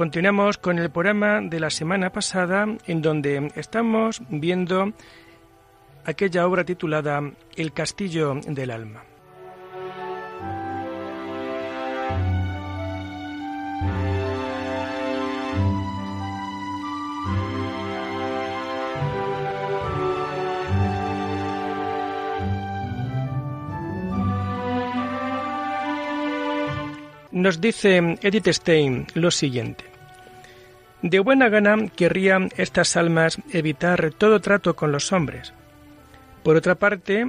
Continuamos con el programa de la semana pasada en donde estamos viendo aquella obra titulada El castillo del alma. Nos dice Edith Stein lo siguiente. De buena gana querrían estas almas evitar todo trato con los hombres. Por otra parte,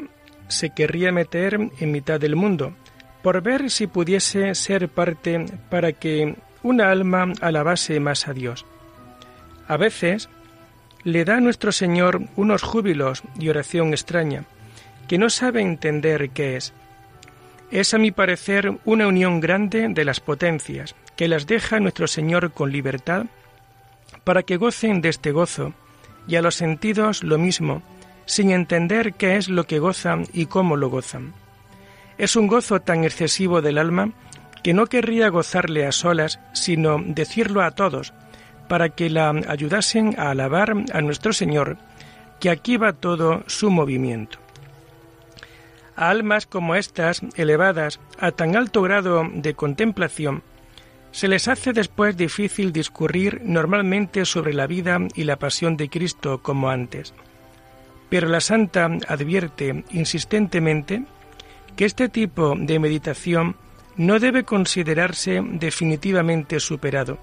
se querría meter en mitad del mundo, por ver si pudiese ser parte para que una alma alabase más a Dios. A veces le da a nuestro Señor unos júbilos y oración extraña, que no sabe entender qué es. Es a mi parecer una unión grande de las potencias, que las deja nuestro Señor con libertad para que gocen de este gozo, y a los sentidos lo mismo, sin entender qué es lo que gozan y cómo lo gozan. Es un gozo tan excesivo del alma que no querría gozarle a solas, sino decirlo a todos, para que la ayudasen a alabar a nuestro Señor, que aquí va todo su movimiento. A almas como estas, elevadas a tan alto grado de contemplación, se les hace después difícil discurrir normalmente sobre la vida y la pasión de Cristo como antes. Pero la Santa advierte insistentemente que este tipo de meditación no debe considerarse definitivamente superado,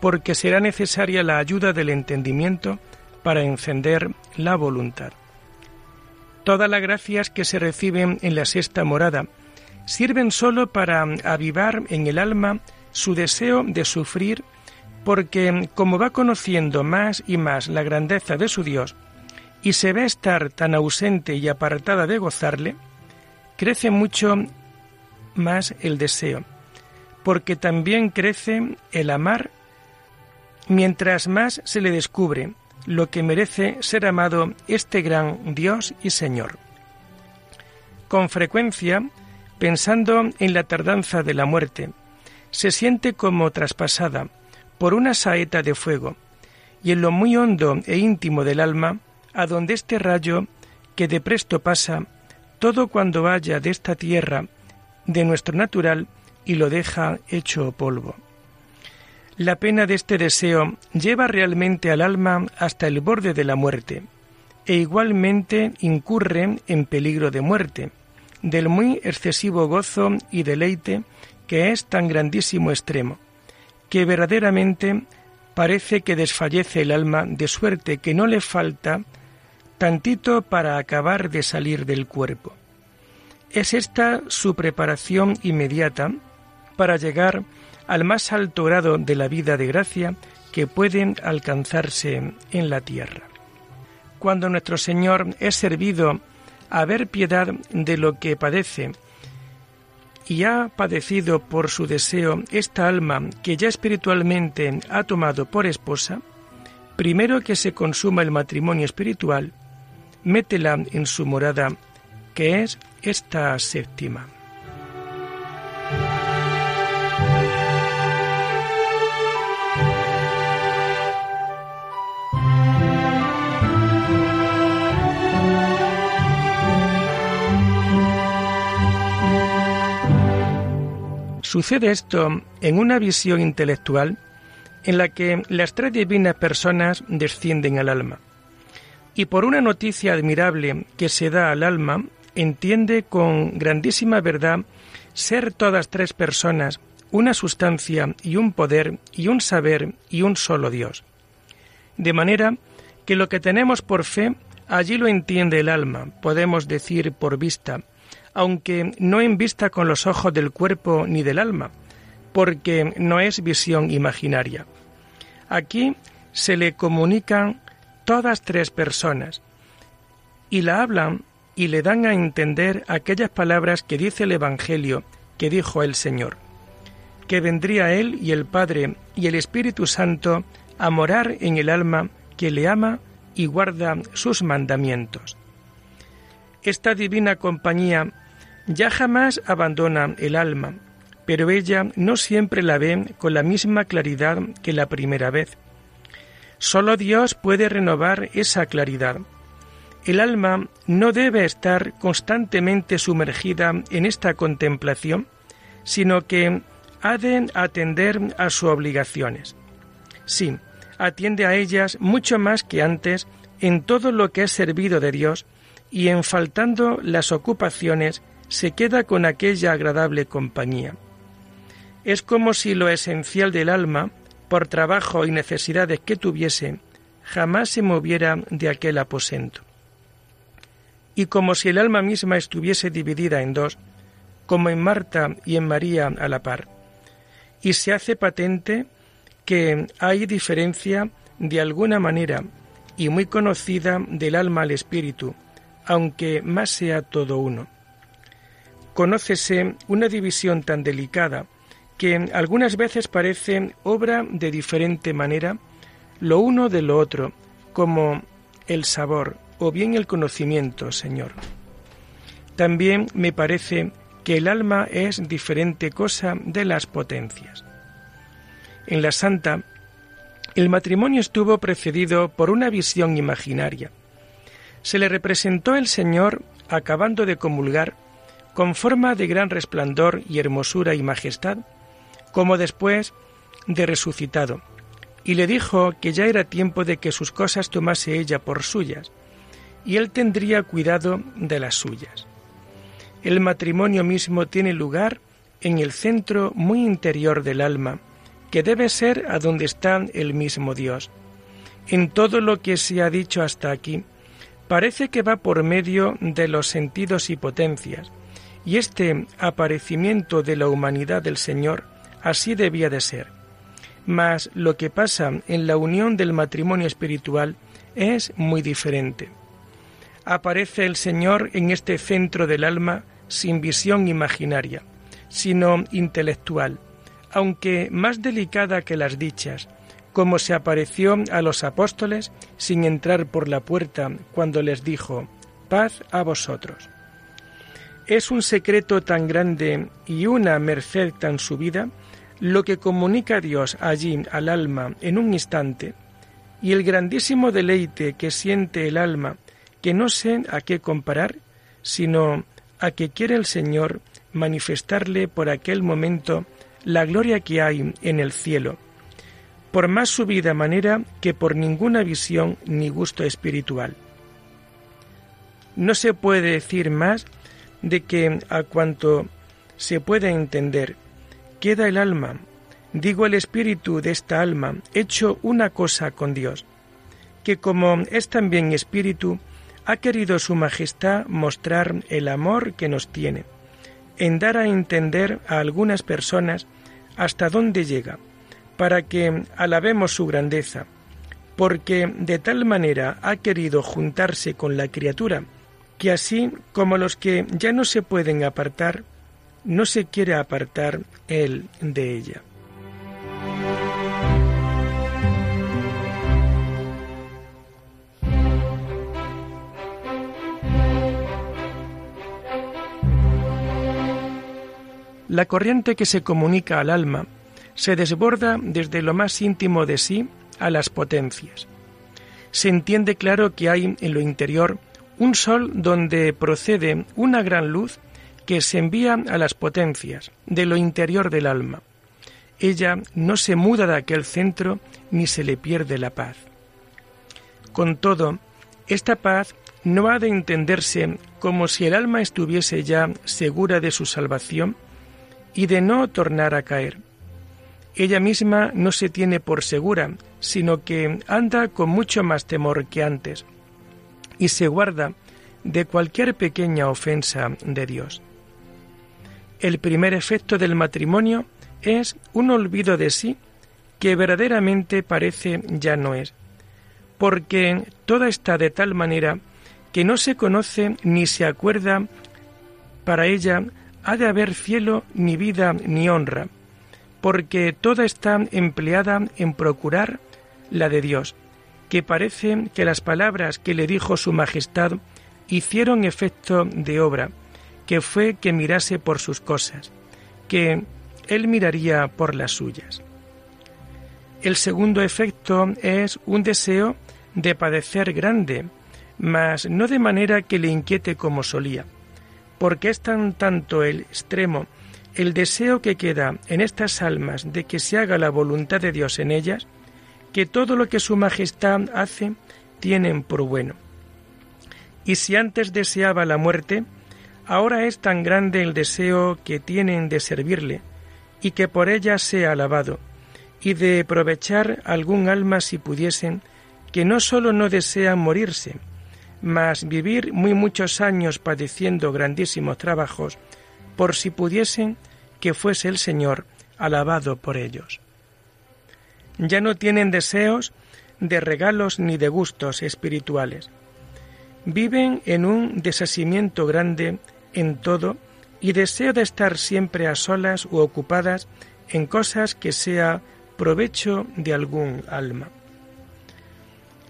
porque será necesaria la ayuda del entendimiento para encender la voluntad. Todas las gracias que se reciben en la sexta morada sirven sólo para avivar en el alma su deseo de sufrir, porque como va conociendo más y más la grandeza de su Dios, y se ve estar tan ausente y apartada de gozarle, crece mucho más el deseo, porque también crece el amar mientras más se le descubre lo que merece ser amado este gran Dios y Señor. Con frecuencia, pensando en la tardanza de la muerte, se siente como traspasada por una saeta de fuego, y en lo muy hondo e íntimo del alma, a donde este rayo que de presto pasa, todo cuando vaya de esta tierra, de nuestro natural, y lo deja hecho polvo. La pena de este deseo lleva realmente al alma hasta el borde de la muerte, e igualmente incurre en peligro de muerte, del muy excesivo gozo y deleite que es tan grandísimo extremo, que verdaderamente parece que desfallece el alma de suerte que no le falta tantito para acabar de salir del cuerpo. Es esta su preparación inmediata para llegar al más alto grado de la vida de gracia que pueden alcanzarse en la tierra. Cuando nuestro Señor es servido a ver piedad de lo que padece y ha padecido por su deseo esta alma que ya espiritualmente ha tomado por esposa, primero que se consuma el matrimonio espiritual, métela en su morada, que es esta séptima. Sucede esto en una visión intelectual en la que las tres divinas personas descienden al alma. Y por una noticia admirable que se da al alma, entiende con grandísima verdad ser todas tres personas una sustancia y un poder y un saber y un solo Dios. De manera que lo que tenemos por fe, allí lo entiende el alma, podemos decir por vista, aunque no en vista con los ojos del cuerpo ni del alma, porque no es visión imaginaria. Aquí se le comunican todas tres personas y la hablan y le dan a entender aquellas palabras que dice el Evangelio que dijo el Señor, que vendría Él y el Padre y el Espíritu Santo a morar en el alma que le ama y guarda sus mandamientos. Esta divina compañía ya jamás abandona el alma, pero ella no siempre la ve con la misma claridad que la primera vez. Solo Dios puede renovar esa claridad. El alma no debe estar constantemente sumergida en esta contemplación, sino que ha de atender a sus obligaciones. Sí, atiende a ellas mucho más que antes en todo lo que es servido de Dios y en faltando las ocupaciones se queda con aquella agradable compañía. Es como si lo esencial del alma, por trabajo y necesidades que tuviese, jamás se moviera de aquel aposento. Y como si el alma misma estuviese dividida en dos, como en Marta y en María a la par. Y se hace patente que hay diferencia de alguna manera y muy conocida del alma al espíritu, aunque más sea todo uno. Conócese una división tan delicada que algunas veces parece obra de diferente manera lo uno de lo otro, como el sabor o bien el conocimiento, Señor. También me parece que el alma es diferente cosa de las potencias. En la Santa, el matrimonio estuvo precedido por una visión imaginaria. Se le representó el Señor acabando de comulgar con forma de gran resplandor y hermosura y majestad, como después de resucitado, y le dijo que ya era tiempo de que sus cosas tomase ella por suyas, y él tendría cuidado de las suyas. El matrimonio mismo tiene lugar en el centro muy interior del alma, que debe ser a donde está el mismo Dios. En todo lo que se ha dicho hasta aquí, parece que va por medio de los sentidos y potencias, y este aparecimiento de la humanidad del Señor así debía de ser. Mas lo que pasa en la unión del matrimonio espiritual es muy diferente. Aparece el Señor en este centro del alma sin visión imaginaria, sino intelectual, aunque más delicada que las dichas, como se apareció a los apóstoles sin entrar por la puerta cuando les dijo, paz a vosotros. Es un secreto tan grande y una merced tan subida lo que comunica Dios allí al alma en un instante, y el grandísimo deleite que siente el alma, que no sé a qué comparar, sino a que quiere el Señor manifestarle por aquel momento la gloria que hay en el cielo, por más subida manera que por ninguna visión ni gusto espiritual. No se puede decir más de que a cuanto se puede entender, queda el alma, digo el espíritu de esta alma, hecho una cosa con Dios, que como es también espíritu, ha querido Su Majestad mostrar el amor que nos tiene, en dar a entender a algunas personas hasta dónde llega, para que alabemos su grandeza, porque de tal manera ha querido juntarse con la criatura, que así como los que ya no se pueden apartar, no se quiere apartar él de ella. La corriente que se comunica al alma se desborda desde lo más íntimo de sí a las potencias. Se entiende claro que hay en lo interior un sol donde procede una gran luz que se envía a las potencias de lo interior del alma. Ella no se muda de aquel centro ni se le pierde la paz. Con todo, esta paz no ha de entenderse como si el alma estuviese ya segura de su salvación, y de no tornar a caer. Ella misma no se tiene por segura, sino que anda con mucho más temor que antes, y se guarda de cualquier pequeña ofensa de Dios. El primer efecto del matrimonio es un olvido de sí que verdaderamente parece ya no es, porque toda está de tal manera que no se conoce ni se acuerda para ella ha de haber cielo ni vida ni honra, porque toda está empleada en procurar la de Dios, que parece que las palabras que le dijo su Majestad hicieron efecto de obra, que fue que mirase por sus cosas, que él miraría por las suyas. El segundo efecto es un deseo de padecer grande, mas no de manera que le inquiete como solía, porque es tan tanto el extremo el deseo que queda en estas almas de que se haga la voluntad de Dios en ellas, que todo lo que Su Majestad hace tienen por bueno. Y si antes deseaba la muerte, ahora es tan grande el deseo que tienen de servirle, y que por ella sea alabado, y de aprovechar algún alma si pudiesen, que no sólo no desean morirse, mas vivir muy muchos años padeciendo grandísimos trabajos, por si pudiesen que fuese el Señor alabado por ellos. Ya no tienen deseos de regalos ni de gustos espirituales. Viven en un desasimiento grande en todo y deseo de estar siempre a solas u ocupadas en cosas que sea provecho de algún alma.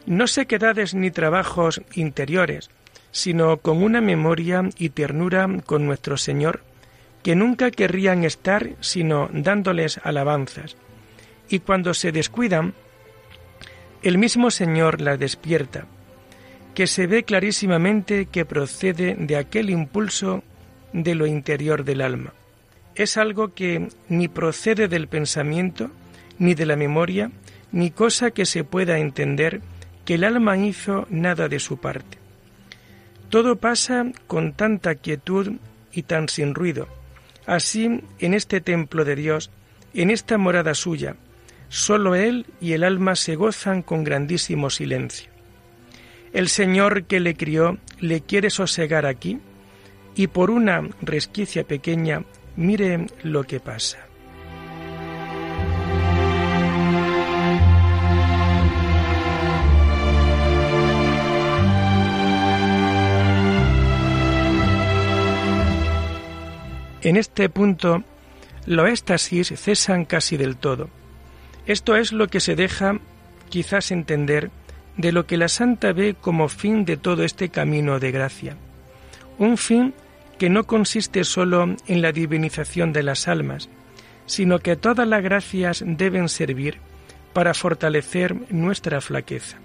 No sequedades ni trabajos interiores, sino con una memoria y ternura con nuestro Señor, que nunca querrían estar sino dándoles alabanzas. Y cuando se descuidan, el mismo Señor las despierta, que se ve clarísimamente que procede de aquel impulso de lo interior del alma. Es algo que ni procede del pensamiento, ni de la memoria, ni cosa que se pueda entender, que el alma hizo nada de su parte. Todo pasa con tanta quietud y tan sin ruido. Así, en este templo de Dios, en esta morada suya, sólo Él y el alma se gozan con grandísimo silencio. El Señor que le crió le quiere sosegar aquí y por una resquicia pequeña mire lo que pasa. En este punto, los éxtasis cesan casi del todo. Esto es lo que se deja quizás entender de lo que la Santa ve como fin de todo este camino de gracia. Un fin que no consiste sólo en la divinización de las almas, sino que todas las gracias deben servir para fortalecer nuestra flaqueza,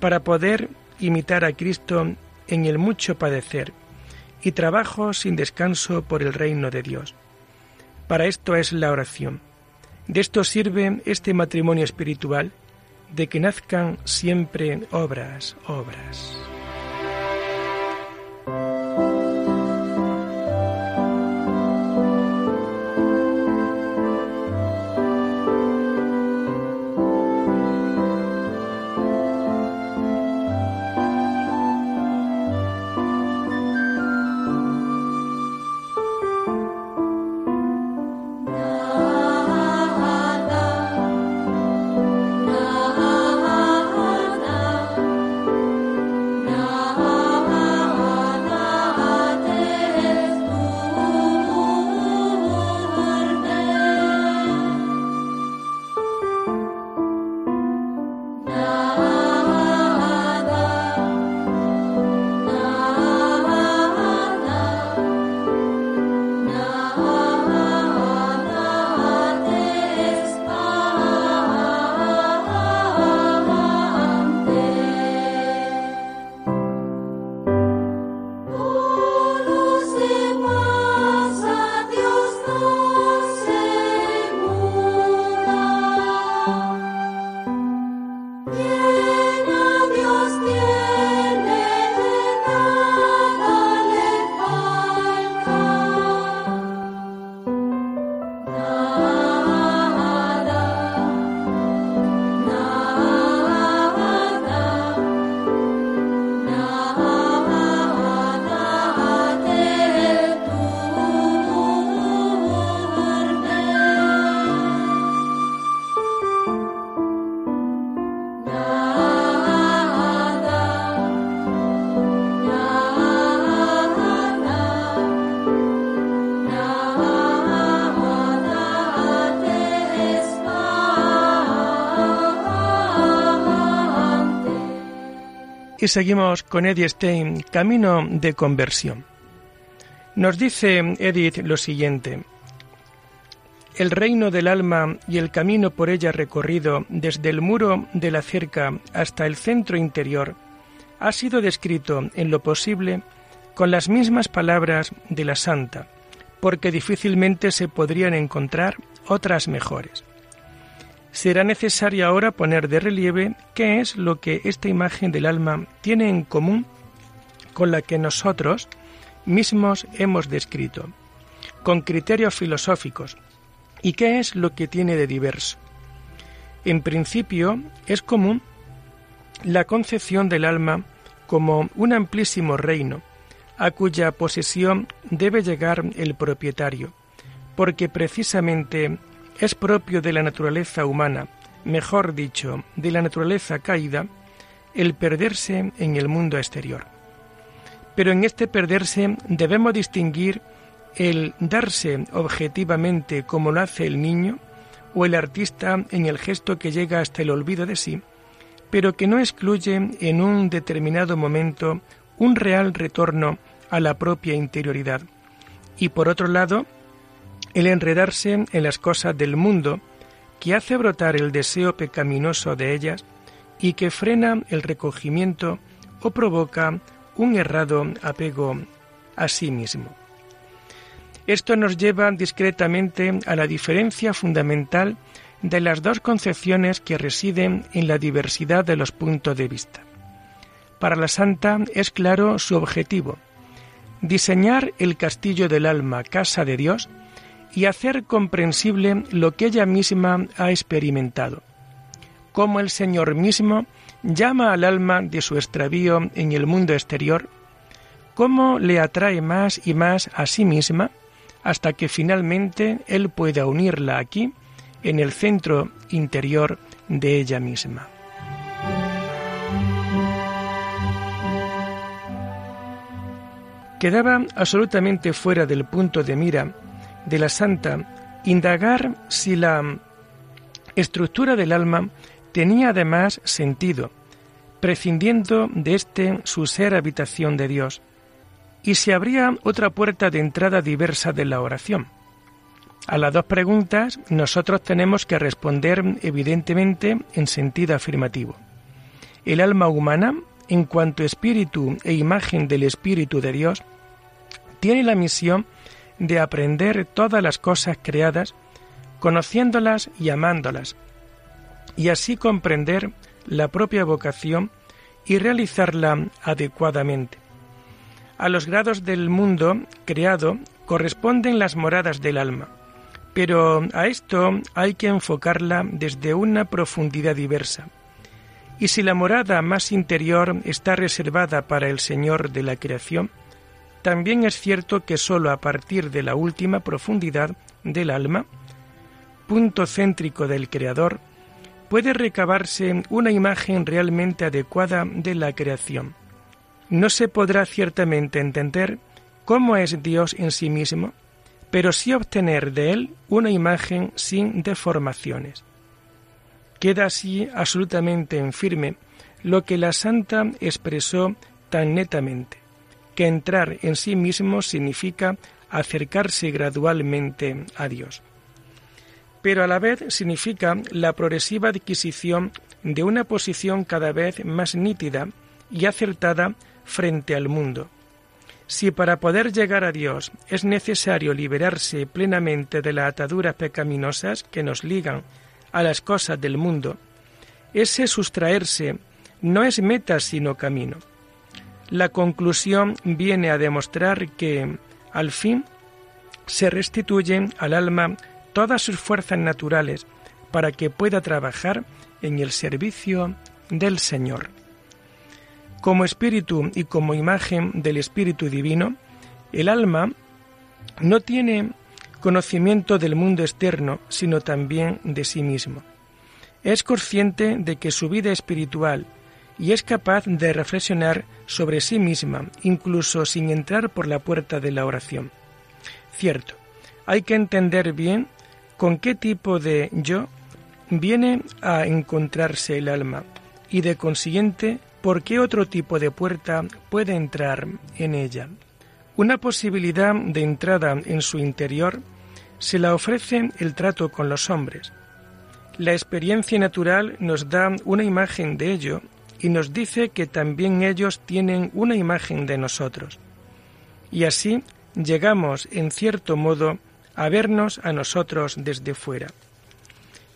para poder imitar a Cristo en el mucho padecer y trabajo sin descanso por el reino de Dios. Para esto es la oración. De esto sirve este matrimonio espiritual, de que nazcan siempre obras, obras. Y seguimos con Edith Stein, Camino de Conversión. Nos dice Edith lo siguiente. El reino del alma y el camino por ella recorrido desde el muro de la cerca hasta el centro interior ha sido descrito en lo posible con las mismas palabras de la santa, porque difícilmente se podrían encontrar otras mejores. Será necesario ahora poner de relieve qué es lo que esta imagen del alma tiene en común con la que nosotros mismos hemos descrito, con criterios filosóficos, y qué es lo que tiene de diverso. En principio es común la concepción del alma como un amplísimo reino, a cuya posesión debe llegar el propietario, porque precisamente es propio de la naturaleza humana, mejor dicho, de la naturaleza caída, el perderse en el mundo exterior. Pero en este perderse debemos distinguir el darse objetivamente como lo hace el niño o el artista en el gesto que llega hasta el olvido de sí, pero que no excluye en un determinado momento un real retorno a la propia interioridad. Y por otro lado, el enredarse en las cosas del mundo, que hace brotar el deseo pecaminoso de ellas y que frena el recogimiento o provoca un errado apego a sí mismo. Esto nos lleva discretamente a la diferencia fundamental de las dos concepciones que residen en la diversidad de los puntos de vista. Para la santa es claro su objetivo, diseñar el castillo del alma, casa de Dios, y hacer comprensible lo que ella misma ha experimentado, cómo el Señor mismo llama al alma de su extravío en el mundo exterior, cómo le atrae más y más a sí misma, hasta que finalmente Él pueda unirla aquí, en el centro interior de ella misma. Quedaba absolutamente fuera del punto de mira de la santa indagar si la estructura del alma tenía además sentido, prescindiendo de este su ser habitación de Dios, y si habría otra puerta de entrada diversa de la oración. A las dos preguntas nosotros tenemos que responder evidentemente en sentido afirmativo. El alma humana, en cuanto espíritu e imagen del Espíritu de Dios, tiene la misión de aprender todas las cosas creadas, conociéndolas y amándolas, y así comprender la propia vocación y realizarla adecuadamente. A los grados del mundo creado corresponden las moradas del alma, pero a esto hay que enfocarla desde una profundidad diversa. Y si la morada más interior está reservada para el Señor de la creación, también es cierto que sólo a partir de la última profundidad del alma, punto céntrico del Creador, puede recabarse una imagen realmente adecuada de la creación. No se podrá ciertamente entender cómo es Dios en sí mismo, pero sí obtener de él una imagen sin deformaciones. Queda así absolutamente en firme lo que la santa expresó tan netamente que entrar en sí mismo significa acercarse gradualmente a Dios. Pero a la vez significa la progresiva adquisición de una posición cada vez más nítida y acertada frente al mundo. Si para poder llegar a Dios es necesario liberarse plenamente de las ataduras pecaminosas que nos ligan a las cosas del mundo, ese sustraerse no es meta sino camino. La conclusión viene a demostrar que, al fin, se restituyen al alma todas sus fuerzas naturales para que pueda trabajar en el servicio del Señor. Como espíritu y como imagen del Espíritu Divino, el alma no tiene conocimiento del mundo externo, sino también de sí mismo. Es consciente de que su vida espiritual y es capaz de reflexionar sobre sí misma, incluso sin entrar por la puerta de la oración. Cierto, hay que entender bien con qué tipo de yo viene a encontrarse el alma y de consiguiente ¿por qué otro tipo de puerta puede entrar en ella? Una posibilidad de entrada en su interior se la ofrece el trato con los hombres. La experiencia natural nos da una imagen de ello y nos dice que también ellos tienen una imagen de nosotros. Y así llegamos, en cierto modo, a vernos a nosotros desde fuera.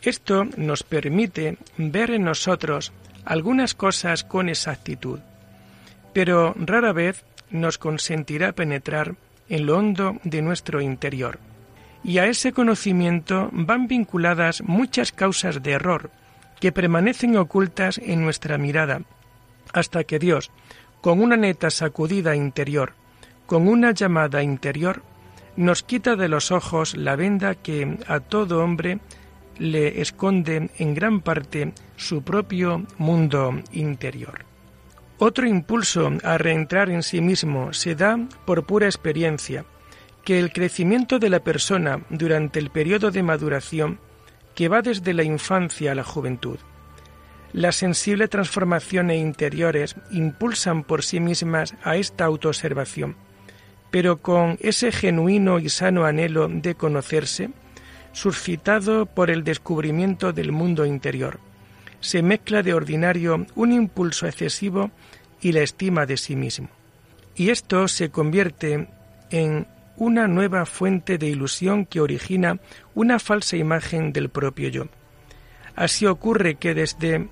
Esto nos permite ver en nosotros algunas cosas con exactitud, pero rara vez nos consentirá penetrar en lo hondo de nuestro interior. Y a ese conocimiento van vinculadas muchas causas de error que permanecen ocultas en nuestra mirada, hasta que Dios, con una neta sacudida interior, con una llamada interior, nos quita de los ojos la venda que a todo hombre le esconde en gran parte su propio mundo interior. Otro impulso a reentrar en sí mismo se da por pura experiencia, que el crecimiento de la persona durante el periodo de maduración que va desde la infancia a la juventud. Las sensibles transformaciones interiores impulsan por sí mismas a esta autoobservación, pero con ese genuino y sano anhelo de conocerse, suscitado por el descubrimiento del mundo interior. Se mezcla de ordinario un impulso excesivo y la estima de sí mismo. Y esto se convierte en una nueva fuente de ilusión que origina una falsa imagen del propio yo. Así ocurre que desde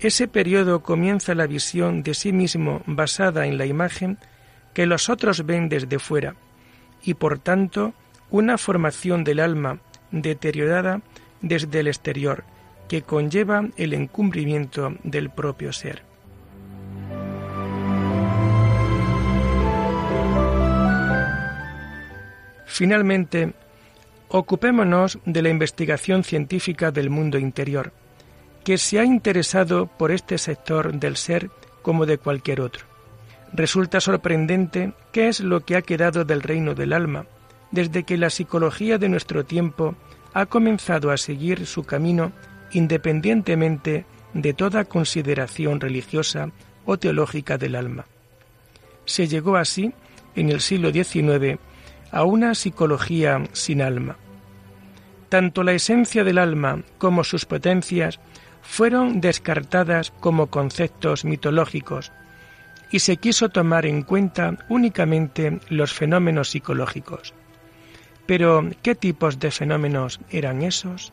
ese periodo comienza la visión de sí mismo basada en la imagen que los otros ven desde fuera, y por tanto una formación del alma deteriorada desde el exterior, que conlleva el encumbrimiento del propio ser. Finalmente, ocupémonos de la investigación científica del mundo interior, que se ha interesado por este sector del ser como de cualquier otro. Resulta sorprendente qué es lo que ha quedado del reino del alma, desde que la psicología de nuestro tiempo ha comenzado a seguir su camino independientemente de toda consideración religiosa o teológica del alma. Se llegó así, en el siglo XIX, a una psicología sin alma. Tanto la esencia del alma como sus potencias fueron descartadas como conceptos mitológicos y se quiso tomar en cuenta únicamente los fenómenos psicológicos. Pero, ¿qué tipos de fenómenos eran esos?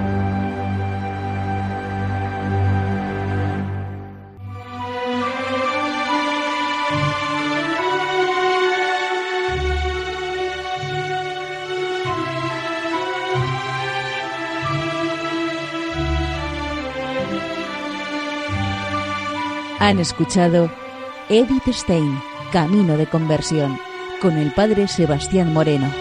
Han escuchado Edith Stein, Camino de Conversión con el padre Sebastián Moreno.